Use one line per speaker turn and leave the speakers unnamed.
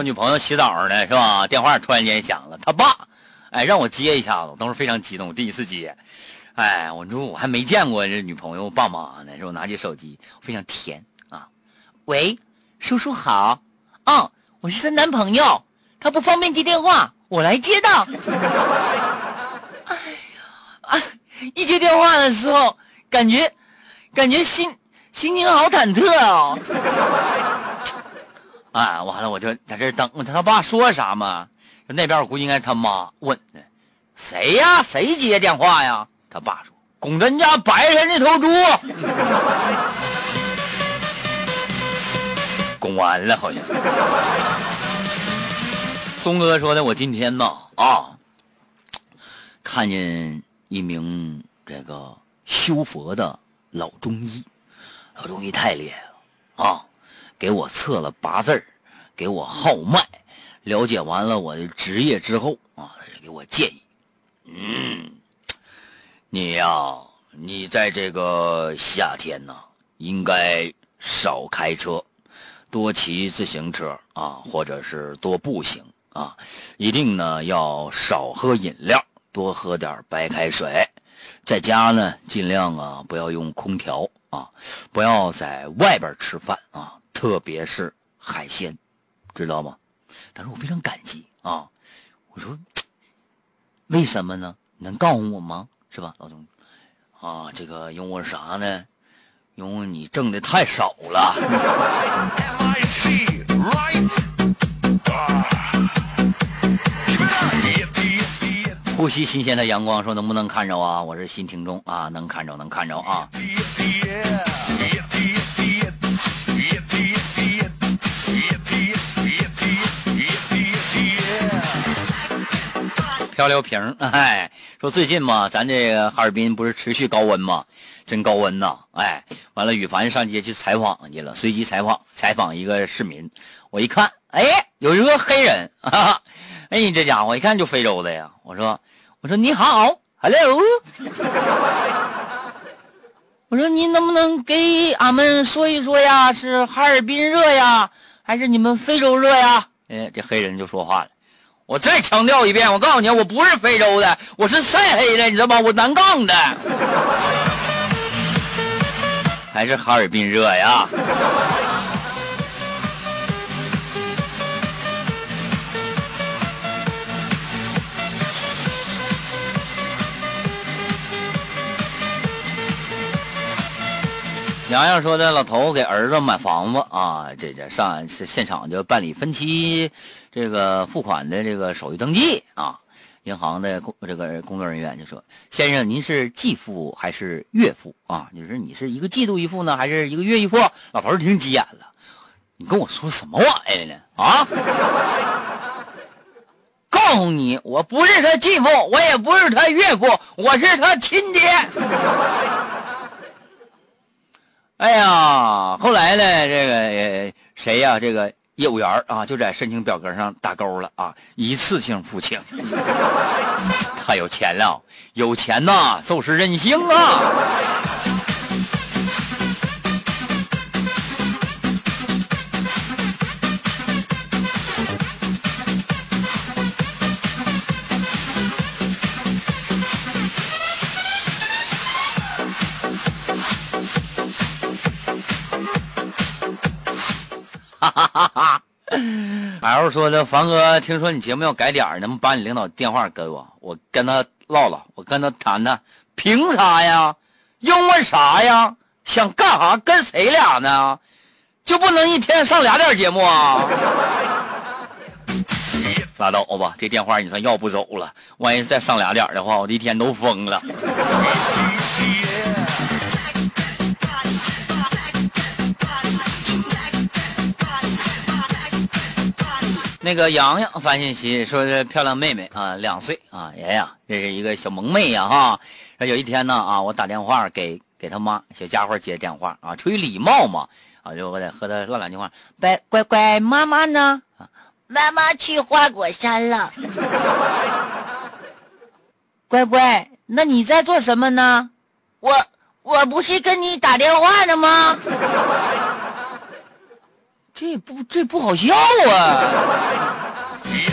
说女朋友洗澡呢，是吧？电话突然间响了，他爸，哎，让我接一下子，我当时非常激动，第一次接，哎，我说我还没见过这女朋友爸妈呢，是吧？拿起手机，非常甜啊，喂，叔叔好，啊，我是她男朋友，她不方便接电话，我来接的。哎呀，一接电话的时候，感觉，感觉心心情好忐忑啊。啊，完了，我就在这等他，他爸说啥嘛？那边我估计应该是他妈问的，谁呀？谁接电话呀？他爸说：“拱咱家白人那头猪。”拱完了，好像。松哥说的，我今天呢啊，看见一名这个修佛的老中医，老中医太厉害了啊！给我测了八字给我号脉，了解完了我的职业之后啊，给我建议，嗯，你呀，你在这个夏天呢，应该少开车，多骑自行车啊，或者是多步行啊，一定呢要少喝饮料，多喝点白开水，在家呢尽量啊不要用空调啊，不要在外边吃饭啊。特别是海鲜，知道吗？但是我非常感激啊！我说，为什么呢？能告诉我吗？是吧，老总？啊，这个因为啥呢？因为你挣的太少了。呼吸新鲜的阳光，说能不能看着啊？我是新听众啊，能看着，能看着啊。漂流瓶，哎，说最近嘛，咱这个哈尔滨不是持续高温吗？真高温呐！哎，完了，羽凡上街去采访去了，随机采访采访一个市民。我一看，哎，有一个黑人，哈，哎，你这家伙一看就非洲的呀！我说，我说你好，hello，我说你能不能给俺们说一说呀？是哈尔滨热呀，还是你们非洲热呀？哎，这黑人就说话了。我再强调一遍，我告诉你，我不是非洲的，我是晒黑的，你知道吗？我南杠的，还是哈尔滨热呀。洋洋说的，老头给儿子买房子啊，这这上现场就办理分期这个付款的这个手续登记啊。银行的工这个工作人员就说：“先生，您是季付还是月付啊？就是你是一个季度一付呢，还是一个月一付？”老头听急眼了，你跟我说什么玩意呢？啊！告诉你，我不是他继父，我也不是他岳父，我是他亲爹。哎呀，后来呢？这个谁呀？这个业务员啊，就在申请表格上打勾了啊，一次性付清。太有钱了，有钱呐，就是任性啊哈哈！L 说的，凡哥，听说你节目要改点儿，能不能把你领导电话给我？我跟他唠唠，我跟他谈谈。凭啥呀？因为啥呀？想干啥？跟谁俩呢？就不能一天上俩点节目啊？拉倒吧，这电话你算要不走了。万一再上俩点的话，我这一天都疯了。那个洋洋发信息说是漂亮妹妹啊，两岁啊，爷爷，这是一个小萌妹呀哈。说有一天呢啊，我打电话给给他妈，小家伙接电话啊，出于礼貌嘛啊，就我得和他唠两句话。乖乖乖，妈妈呢？
妈妈去花果山了。
乖乖，那你在做什么呢？
我我不是跟你打电话呢吗？
这不这不好笑啊。